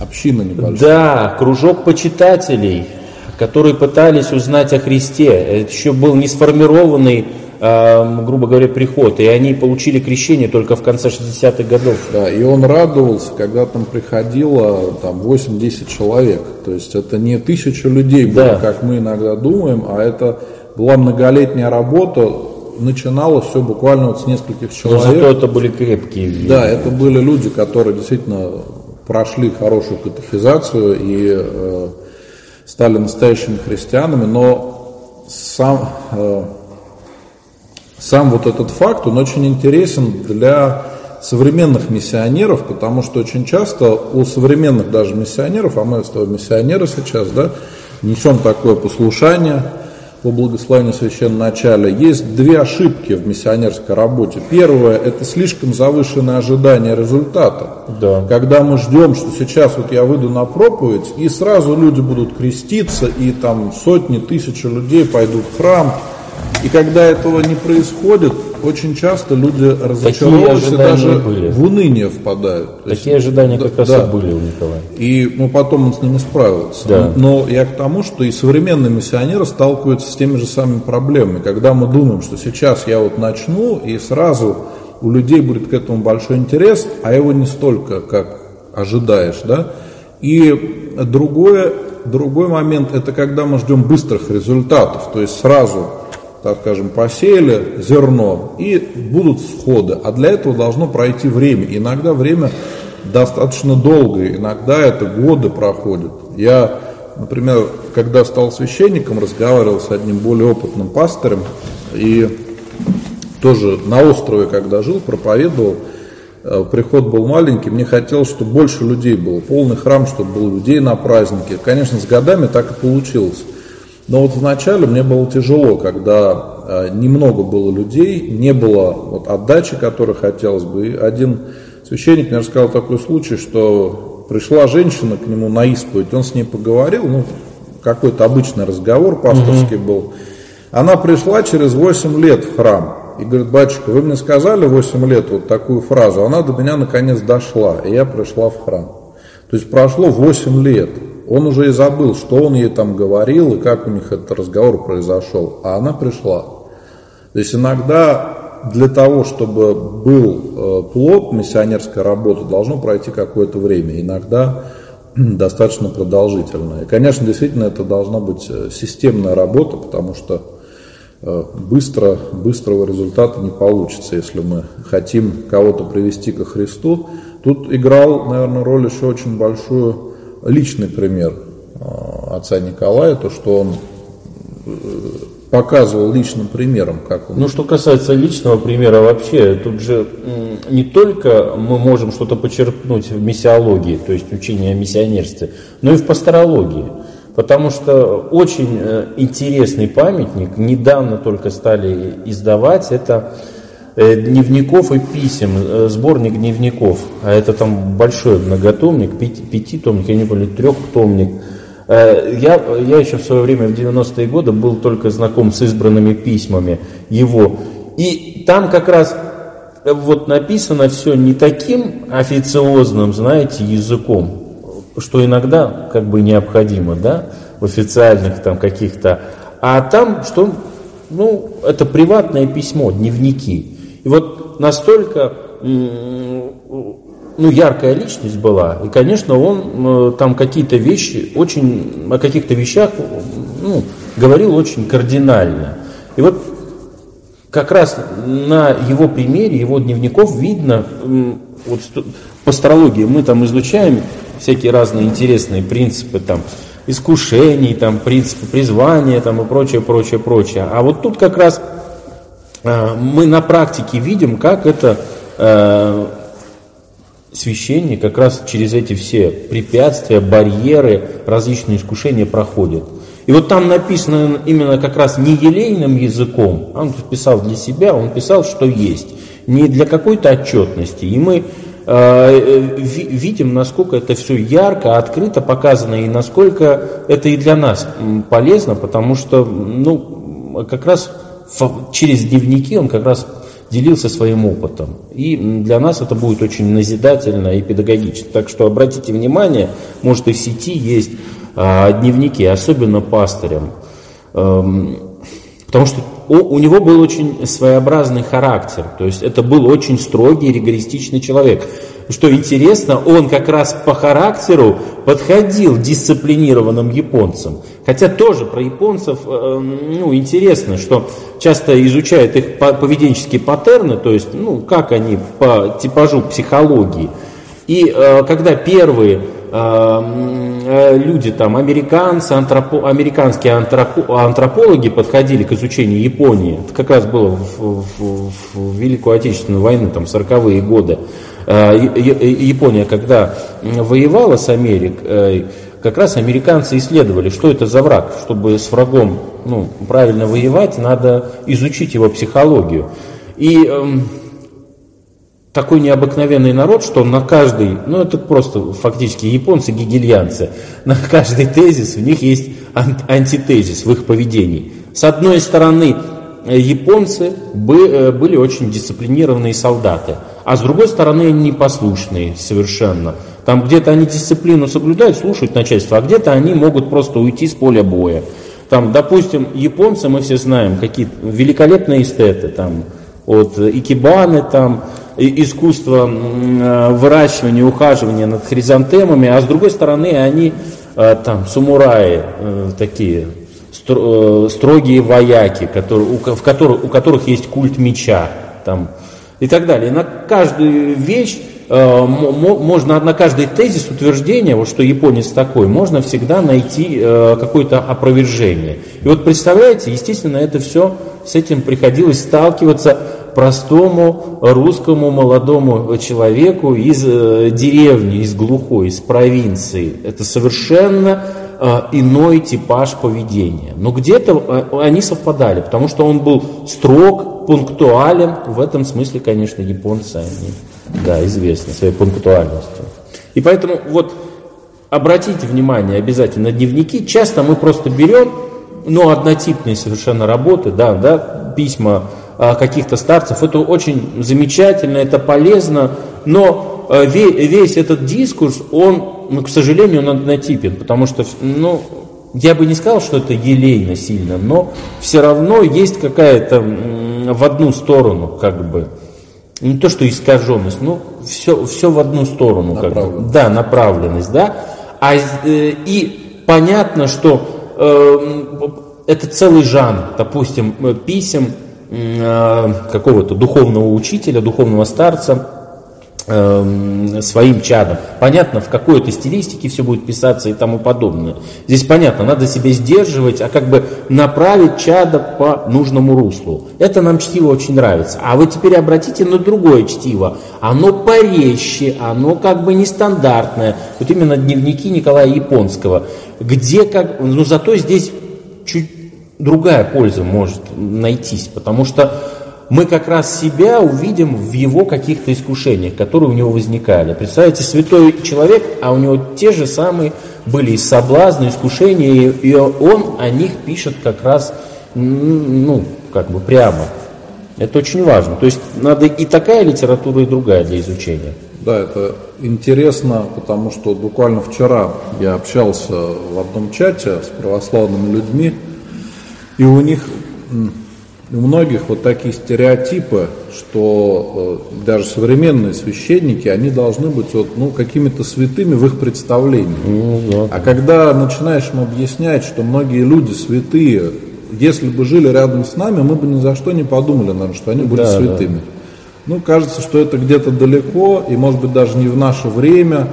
Община небольшая. Да, кружок почитателей, которые пытались узнать о Христе. Это еще был не сформированный, э, грубо говоря, приход, и они получили крещение только в конце 60-х годов. Да, и он радовался, когда там приходило там 8-10 человек. То есть это не тысяча людей было, да. как мы иногда думаем, а это была многолетняя работа, начиналось все буквально вот с нескольких человек. Но зато это были крепкие. Да, это были люди, которые действительно прошли хорошую катехизацию и э, стали настоящими христианами, но сам, э, сам вот этот факт, он очень интересен для современных миссионеров, потому что очень часто у современных даже миссионеров, а мы с тобой миссионеры сейчас, да, несем такое послушание, по благословению священного начала, есть две ошибки в миссионерской работе. Первое – это слишком завышенное ожидание результата. Да. Когда мы ждем, что сейчас вот я выйду на проповедь, и сразу люди будут креститься, и там сотни, тысячи людей пойдут в храм. И когда этого не происходит, очень часто люди разочаровываются даже были. в уныние впадают. Такие есть, ожидания как раз да. и были у Николая. И ну, потом он с ними справился. Да. Но я к тому, что и современные миссионеры сталкиваются с теми же самыми проблемами. Когда мы думаем, что сейчас я вот начну, и сразу у людей будет к этому большой интерес, а его не столько, как ожидаешь. Да? И другое, другой момент, это когда мы ждем быстрых результатов, то есть сразу так скажем, посеяли зерно, и будут всходы. А для этого должно пройти время. Иногда время достаточно долгое, иногда это годы проходят. Я, например, когда стал священником, разговаривал с одним более опытным пастором, и тоже на острове, когда жил, проповедовал, э, приход был маленький, мне хотелось, чтобы больше людей было, полный храм, чтобы было людей на празднике. Конечно, с годами так и получилось. Но вот вначале мне было тяжело, когда э, немного было людей, не было вот отдачи, которой хотелось бы. И один священник мне рассказал такой случай, что пришла женщина к нему на исповедь, он с ней поговорил, ну, какой-то обычный разговор пасторский mm-hmm. был. Она пришла через 8 лет в храм и говорит, батюшка, вы мне сказали 8 лет вот такую фразу, она до меня наконец дошла, и я пришла в храм. То есть прошло 8 лет, он уже и забыл, что он ей там говорил и как у них этот разговор произошел, а она пришла. То есть иногда для того, чтобы был э, плод миссионерской работы, должно пройти какое-то время, иногда достаточно продолжительное. Конечно, действительно, это должна быть э, системная работа, потому что э, быстро, быстрого результата не получится, если мы хотим кого-то привести ко Христу. Тут играл, наверное, роль еще очень большую личный пример отца Николая, то, что он показывал личным примером, как он. Ну, что касается личного примера вообще, тут же не только мы можем что-то почерпнуть в миссиологии, то есть учение о миссионерстве, но и в пасторологии. Потому что очень э, интересный памятник, недавно только стали издавать, это э, дневников и писем, э, сборник дневников, а это там большой многотомник, пятитомник, я не помню, трехтомник, Э, я, я еще в свое время, в 90-е годы, был только знаком с избранными письмами его. И там как раз э, вот написано все не таким официозным, знаете, языком, что иногда как бы необходимо, да, в официальных там каких-то, а там, что, ну, это приватное письмо, дневники. И вот настолько ну, яркая личность была, и, конечно, он э, там какие-то вещи, очень, о каких-то вещах ну, говорил очень кардинально. И вот как раз на его примере, его дневников видно, вот по астрологии мы там изучаем всякие разные интересные принципы там, искушений, там, принципы призвания там, и прочее, прочее, прочее. А вот тут как раз мы на практике видим, как это э, священник как раз через эти все препятствия, барьеры, различные искушения проходит. И вот там написано именно как раз не елейным языком, он писал для себя, он писал, что есть, не для какой-то отчетности. И мы э, видим, насколько это все ярко, открыто показано, и насколько это и для нас полезно, потому что, ну, как раз через дневники он как раз делился своим опытом. И для нас это будет очень назидательно и педагогично. Так что обратите внимание, может и в сети есть а, дневники, особенно пастырям. Потому что у, него был очень своеобразный характер. То есть это был очень строгий, ригористичный человек. Что интересно, он как раз по характеру подходил дисциплинированным японцам. Хотя тоже про японцев э, ну, интересно, что часто изучают их поведенческие паттерны, то есть ну, как они по типажу психологии. И э, когда первые люди, там, американцы, антропо, американские антропо, антропологи подходили к изучению Японии, это как раз было в, в, в Великую Отечественную войну, там, 40-е годы, Э, Япония, когда воевала с Америкой, э, как раз американцы исследовали, что это за враг. Чтобы с врагом ну, правильно воевать, надо изучить его психологию. И эм, такой необыкновенный народ, что на каждый, ну это просто фактически японцы, гигельянцы, на каждый тезис у них есть антитезис в их поведении. С одной стороны, японцы были очень дисциплинированные солдаты – а с другой стороны они непослушные совершенно. Там где-то они дисциплину соблюдают, слушают начальство, а где-то они могут просто уйти с поля боя. Там, допустим, японцы, мы все знаем, какие великолепные эстеты, там, от икебаны, там, искусство э, выращивания, ухаживания над хризантемами, а с другой стороны они э, там самураи э, такие, строгие вояки, которые, в которых, у которых есть культ меча, там, и так далее. На каждую вещь можно на каждый тезис утверждения, вот что японец такой, можно всегда найти какое-то опровержение. И вот представляете, естественно, это все с этим приходилось сталкиваться простому русскому молодому человеку из э, деревни, из глухой, из провинции. Это совершенно иной типаж поведения. Но где-то они совпадали, потому что он был строг, пунктуален. В этом смысле, конечно, японцы, они, да, известны своей пунктуальностью. И поэтому вот обратите внимание обязательно на дневники. Часто мы просто берем, ну, однотипные совершенно работы, да, да, письма каких-то старцев. Это очень замечательно, это полезно, но а, весь этот дискурс, он, ну, к сожалению, он однотипен, потому что, ну, я бы не сказал, что это елейно сильно, но все равно есть какая-то в одну сторону, как бы, не то что искаженность, ну, все, все в одну сторону, как бы, да, направленность, да, а, э, и понятно, что э, это целый жанр, допустим, писем э, какого-то духовного учителя, духовного старца, Эм, своим чадом. Понятно, в какой-то стилистике все будет писаться и тому подобное. Здесь понятно, надо себя сдерживать, а как бы направить чада по нужному руслу. Это нам чтиво очень нравится. А вы теперь обратите на другое чтиво. Оно порезче, оно как бы нестандартное. Вот именно дневники Николая Японского, где как, ну зато здесь чуть другая польза может найтись, потому что мы как раз себя увидим в его каких-то искушениях, которые у него возникали. Представляете, святой человек, а у него те же самые были и соблазны, искушения, и он о них пишет как раз, ну, как бы прямо. Это очень важно. То есть надо и такая литература, и другая для изучения. Да, это интересно, потому что буквально вчера я общался в одном чате с православными людьми, и у них у многих вот такие стереотипы, что э, даже современные священники, они должны быть вот, ну, какими-то святыми в их представлении. Ну, да. А когда начинаешь им объяснять, что многие люди святые, если бы жили рядом с нами, мы бы ни за что не подумали, наверное, что они были да, святыми. Да. Ну, кажется, что это где-то далеко, и может быть даже не в наше время,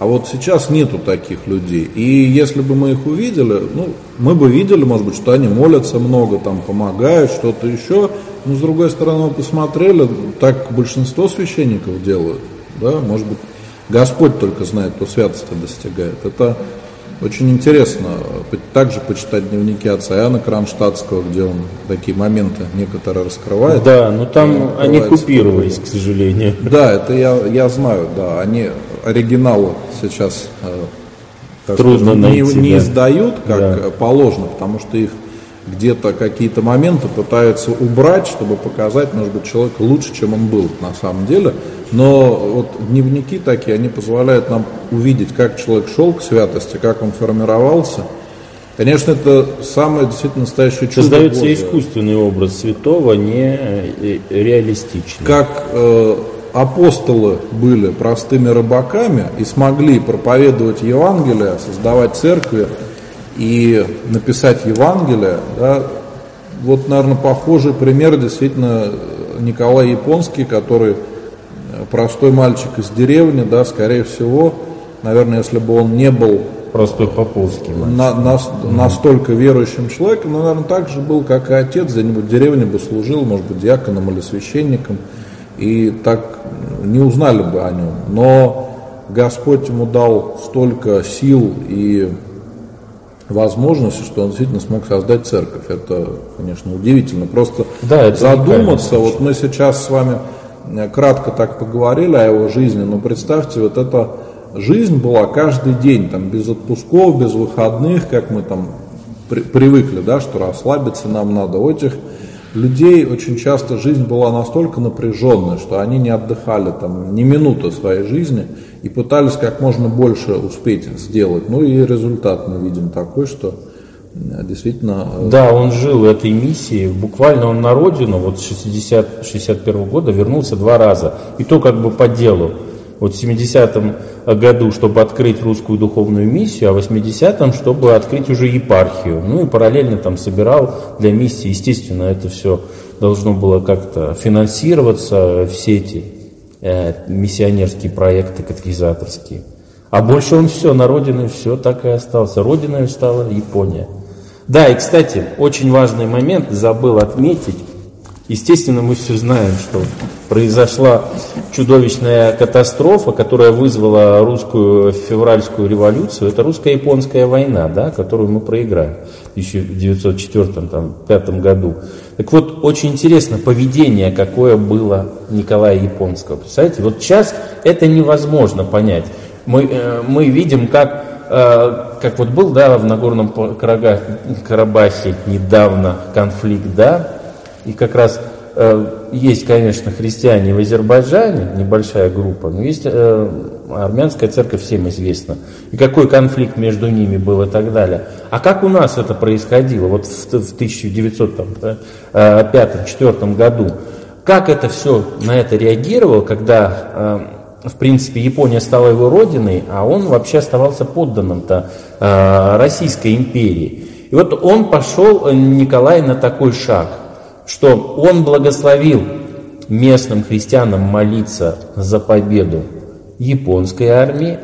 а вот сейчас нету таких людей. И если бы мы их увидели, ну, мы бы видели, может быть, что они молятся много, там, помогают, что-то еще. Но, с другой стороны, мы посмотрели, так большинство священников делают. Да? Может быть, Господь только знает, кто святости достигает. Это очень интересно также почитать дневники отца Иоанна Кронштадтского, где он такие моменты некоторые раскрывает. Да, но там они купировались, к сожалению. Да, это я, я знаю, да, они оригиналы сейчас э, Трудно сказать, найти, не, не издают как да. положено, потому что их где-то какие-то моменты пытаются убрать, чтобы показать, может быть, человек лучше, чем он был на самом деле. Но вот дневники такие, они позволяют нам увидеть, как человек шел к святости, как он формировался. Конечно, это самое действительно настоящее чудо Создается Божие. искусственный образ святого, не э, реалистичный. Как э, апостолы были простыми рыбаками и смогли проповедовать Евангелие, создавать церкви и написать Евангелие, да, вот, наверное, похожий пример действительно Николай Японский, который простой мальчик из деревни, да, скорее всего, наверное, если бы он не был простой поповский на, на, mm-hmm. настолько верующим человеком, но, наверное, так же был, как и отец, где-нибудь в деревне бы служил, может быть, диаконом или священником, и так не узнали бы о нем. Но Господь ему дал столько сил и возможности, что он действительно смог создать церковь. Это, конечно, удивительно. Просто да, задуматься, вот мы сейчас с вами Э, кратко так поговорили о его жизни, но представьте, вот эта жизнь была каждый день, там, без отпусков, без выходных, как мы там при, привыкли, да, что расслабиться нам надо. У этих людей очень часто жизнь была настолько напряженная, что они не отдыхали там ни минуты своей жизни и пытались как можно больше успеть сделать. Ну и результат мы видим такой, что действительно... Э, да, он жил этой миссией, буквально он на родину, вот с 60, 61 года вернулся два раза, и то как бы по делу. Вот в 70-м году, чтобы открыть русскую духовную миссию, а в 80-м, чтобы открыть уже епархию. Ну и параллельно там собирал для миссии, естественно, это все должно было как-то финансироваться, все эти э, миссионерские проекты катехизаторские. А больше он все, на родине все так и остался. Родиной стала Япония. Да, и, кстати, очень важный момент, забыл отметить. Естественно, мы все знаем, что произошла чудовищная катастрофа, которая вызвала русскую февральскую революцию. Это русско-японская война, да, которую мы проиграем в 1904-1905 году. Так вот, очень интересно поведение, какое было Николая Японского. Представляете, вот сейчас это невозможно понять. мы, э, мы видим, как, э, как вот был да, в Нагорном Карабахе недавно конфликт, да, и как раз э, есть, конечно, христиане в Азербайджане, небольшая группа, но есть армянская церковь, всем известна. И какой конфликт между ними был и так далее. А как у нас это происходило вот в, в 1905-1904 году? Как это все на это реагировало, когда в принципе, Япония стала его родиной, а он вообще оставался подданным-то э, Российской империи. И вот он пошел, э, Николай, на такой шаг, что он благословил местным христианам молиться за победу японской армии,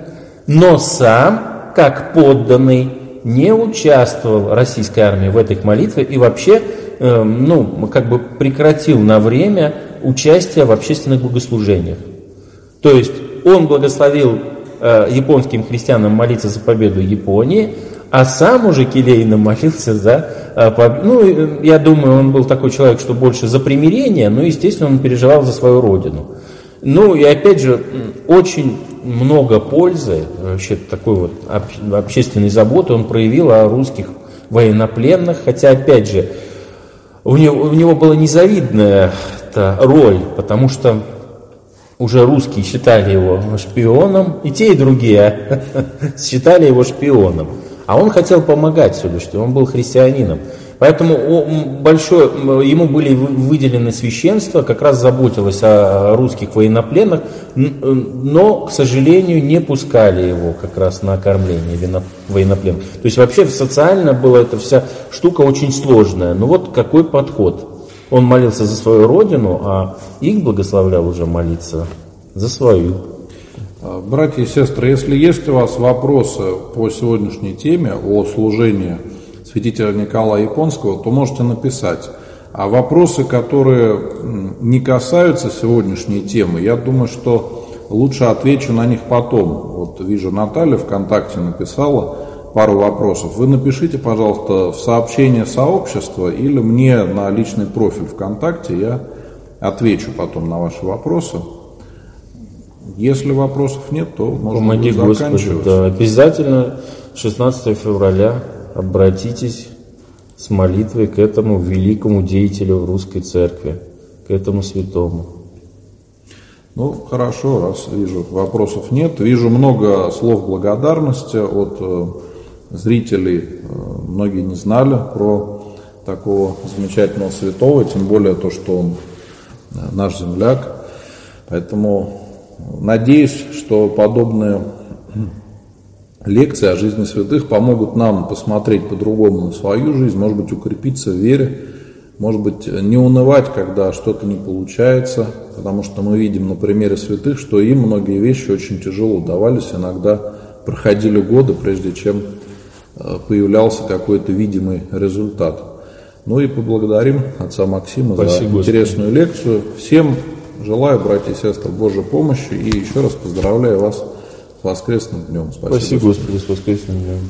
но сам, как подданный, не участвовал российской армии в этой молитве и вообще, э, ну, как бы прекратил на время участие в общественных богослужениях. То есть он благословил э, японским христианам молиться за победу Японии, а сам уже келейно молился за э, победу. Ну, я думаю, он был такой человек, что больше за примирение, но, естественно, он переживал за свою родину. Ну и опять же, очень много пользы, вообще такой вот общественной заботы он проявил о русских военнопленных, хотя опять же, у него, у него была незавидная роль, потому что уже русские считали его шпионом, и те, и другие считали его шпионом. А он хотел помогать что он был христианином. Поэтому большое, ему были выделены священства, как раз заботилось о русских военнопленных, но, к сожалению, не пускали его как раз на кормление военнопленных. То есть вообще социально была эта вся штука очень сложная. Ну вот какой подход. Он молился за свою родину, а их благословлял уже молиться за свою. А, братья и сестры, если есть у вас вопросы по сегодняшней теме о служении святителя Николая Японского, то можете написать. А вопросы, которые не касаются сегодняшней темы, я думаю, что лучше отвечу на них потом. Вот вижу, Наталья ВКонтакте написала, пару вопросов. Вы напишите, пожалуйста, в сообщение сообщества или мне на личный профиль ВКонтакте, я отвечу потом на ваши вопросы. Если вопросов нет, то можно Помоги Господи, да, обязательно 16 февраля обратитесь с молитвой к этому великому деятелю русской церкви, к этому святому. Ну, хорошо, раз вижу, вопросов нет. Вижу много слов благодарности от э, зрителей, э, многие не знали про такого замечательного святого, тем более то, что он э, наш земляк. Поэтому надеюсь, что подобные лекции о жизни святых помогут нам посмотреть по-другому на свою жизнь, может быть, укрепиться в вере, может быть, не унывать, когда что-то не получается, потому что мы видим на примере святых, что им многие вещи очень тяжело давались, иногда проходили годы, прежде чем Э, появлялся какой-то видимый результат. Ну и поблагодарим отца Максима Спасибо, за интересную Господи. лекцию. Всем желаю, братья и сестры, Божьей помощи и еще раз поздравляю вас с воскресным днем. Спасибо, Спасибо Господи, с воскресным днем.